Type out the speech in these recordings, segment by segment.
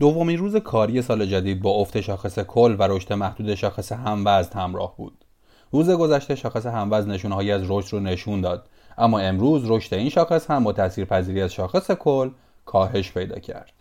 دومین روز کاری سال جدید با افت شاخص کل و رشد محدود شاخص هموزن همراه بود. روز گذشته شاخص هموزن نشونهایی از رشد رو نشون داد اما امروز رشد این شاخص هم با پذیری از شاخص کل کاهش پیدا کرد.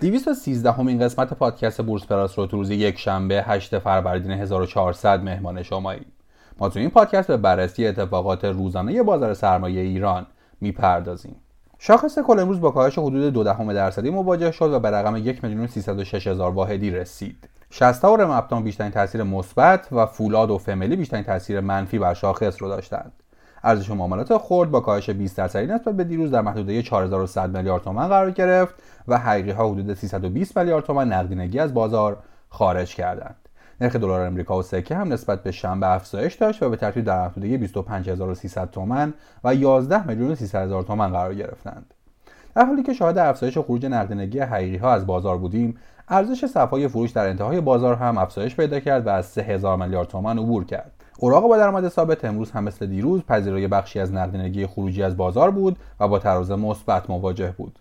213 همین قسمت پادکست بورس پلاس رو تو روز یک شنبه 8 فروردین 1400 مهمان شماییم. ما تو این پادکست به بررسی اتفاقات روزانه بازار سرمایه ایران می‌پردازیم. شاخص کل امروز با کاهش حدود دو دهم درصدی مواجه شد و به رقم یک میلیون هزار واحدی رسید. شستا و رمپتان بیشترین تاثیر مثبت و فولاد و فملی بیشترین تاثیر منفی بر شاخص رو داشتند. ارزش معاملات خرد با کاهش 20 درصدی نسبت به دیروز در محدوده 4100 میلیارد تومان قرار گرفت و حقیقی ها حدود 320 میلیارد تومان نقدینگی از بازار خارج کردند. نرخ دلار امریکا و سکه هم نسبت به شنبه افزایش داشت و به ترتیب در محدوده 25300 تومان و 11 میلیون 300 هزار تومان قرار گرفتند. در حالی که شاهد افزایش خروج نقدینگی حقیقی ها از بازار بودیم ارزش صفای فروش در انتهای بازار هم افزایش پیدا کرد و از 3000 میلیارد تومان عبور کرد اوراق با درآمد ثابت امروز هم مثل دیروز پذیرای بخشی از نقدینگی خروجی از بازار بود و با تراز مثبت مواجه بود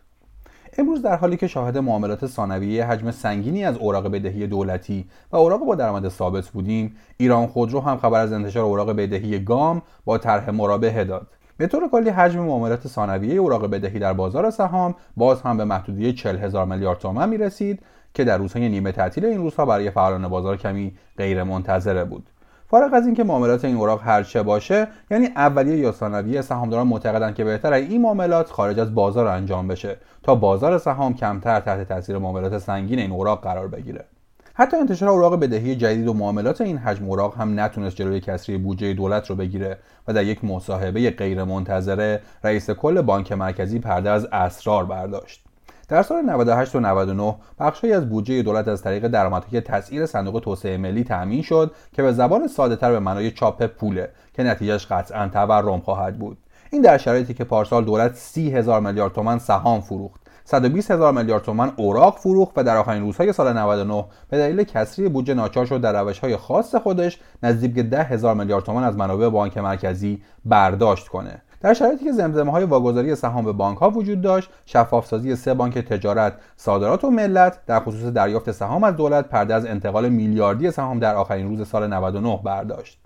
امروز در حالی که شاهد معاملات ثانویه حجم سنگینی از اوراق بدهی دولتی و اوراق با درآمد ثابت بودیم ایران خودرو هم خبر از انتشار اوراق بدهی گام با طرح مرابحه داد. به طور کلی حجم معاملات ثانویه اوراق بدهی در بازار سهام باز هم به محدودیت 40 هزار میلیارد تومان می رسید که در روزهای نیمه تعطیل این روزها برای فعالان بازار کمی غیر منتظره بود. فارغ از اینکه معاملات این اوراق هرچه باشه یعنی اولیه یا ثانویه سهامداران معتقدند که بهتر این معاملات خارج از بازار انجام بشه تا بازار سهام کمتر تحت تاثیر معاملات سنگین این اوراق قرار بگیره. حتی انتشار اوراق بدهی جدید و معاملات این حجم اوراق هم نتونست جلوی کسری بودجه دولت رو بگیره و در یک مصاحبه غیرمنتظره رئیس کل بانک مرکزی پرده از اسرار برداشت. در سال 98 و 99 بخشی از بودجه دولت از طریق درآمدهای تسعیر صندوق توسعه ملی تأمین شد که به زبان ساده تر به معنای چاپ پوله که نتیجهش قطعا تورم خواهد بود. این در شرایطی که پارسال دولت 30 هزار میلیارد تومان سهام فروخت 120 هزار میلیارد تومان اوراق فروخت و در آخرین روزهای سال 99 به دلیل کسری بودجه ناچار شد در روشهای خاص خودش نزدیک 10 هزار میلیارد تومان از منابع بانک مرکزی برداشت کنه. در شرایطی که زمزمه های واگذاری سهام به بانک ها وجود داشت شفافسازی سه بانک تجارت صادرات و ملت در خصوص دریافت سهام از دولت پرده از انتقال میلیاردی سهام در آخرین روز سال 99 برداشت.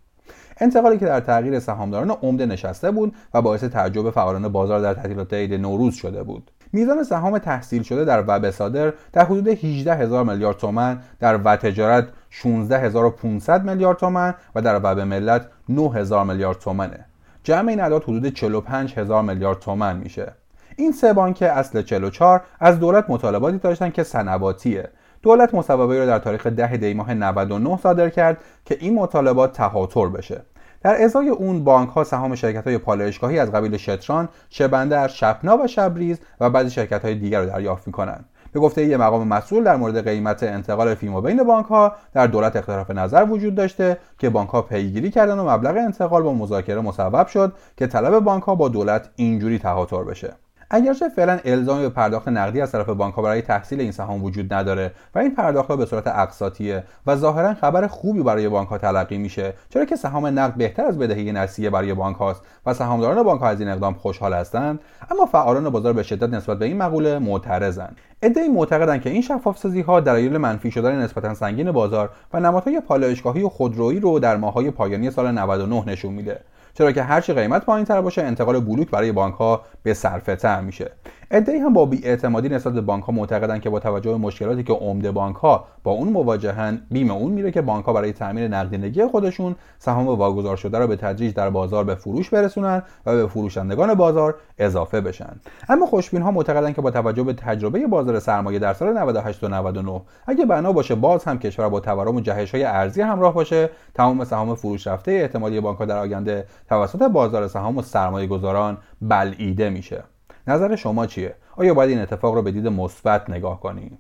انتقالی که در تغییر سهامداران عمده نشسته بود و باعث تعجب فعالان بازار در تعطیلات عید نوروز شده بود. میزان سهام تحصیل شده در وب صادر در حدود 18 هزار میلیارد تومن در و تجارت 16500 میلیارد تومن و در وب ملت 9000 میلیارد تومنه. جمع این اعداد حدود 45 هزار میلیارد تومن میشه. این سه بانک اصل 44 از دولت مطالباتی داشتن که سنواتیه دولت مصوبه رو در تاریخ 10 دی ماه 99 صادر کرد که این مطالبات تهاتر بشه. در ازای اون بانک ها سهام شرکت های پالایشگاهی از قبیل شتران، شبندر، شپنا و شبریز و بعضی شرکت های دیگر رو دریافت می‌کنند. به گفته یه مقام مسئول در مورد قیمت انتقال فیما بین بانک ها در دولت اختلاف نظر وجود داشته که بانک ها پیگیری کردن و مبلغ انتقال با مذاکره مصوب شد که طلب بانک ها با دولت اینجوری تهاتر بشه اگرچه فعلا الزامی به پرداخت نقدی از طرف بانک برای تحصیل این سهام وجود نداره و این پرداخت به صورت اقساطیه و ظاهرا خبر خوبی برای بانک ها تلقی میشه چرا که سهام نقد بهتر از بدهی نسیه برای بانک هاست و سهامداران بانک ها از این اقدام خوشحال هستند اما فعالان بازار به شدت نسبت به این مقوله معترضند. ادعی معتقدند که این شفاف سازی ها دلایل منفی شدن نسبتا سنگین بازار و نمادهای پالایشگاهی و خودرویی رو در ماههای پایانی سال 99 نشون میده. چرا که هرچی قیمت پایین تر باشه انتقال بلوک برای بانک ها به صرفه تر میشه. ادعی هم با بیاعتمادی نسبت به بانک ها معتقدن که با توجه به مشکلاتی که عمده بانک ها با اون مواجهن بیم اون میره که بانک ها برای تامین نقدینگی خودشون سهام واگذار شده رو به تدریج در بازار به فروش برسونن و به فروشندگان بازار اضافه بشن. اما خوشبین ها معتقدن که با توجه به تجربه بازار سرمایه در سال 98 و 99 اگه بنا باشه باز هم کشور با تورم و جهش های ارزی همراه باشه تمام سهام فروش رفته احتمالی بانک ها در آینده توسط بازار سهام و سرمایه گذاران بلعیده میشه. نظر شما چیه؟ آیا باید این اتفاق رو به دید مثبت نگاه کنیم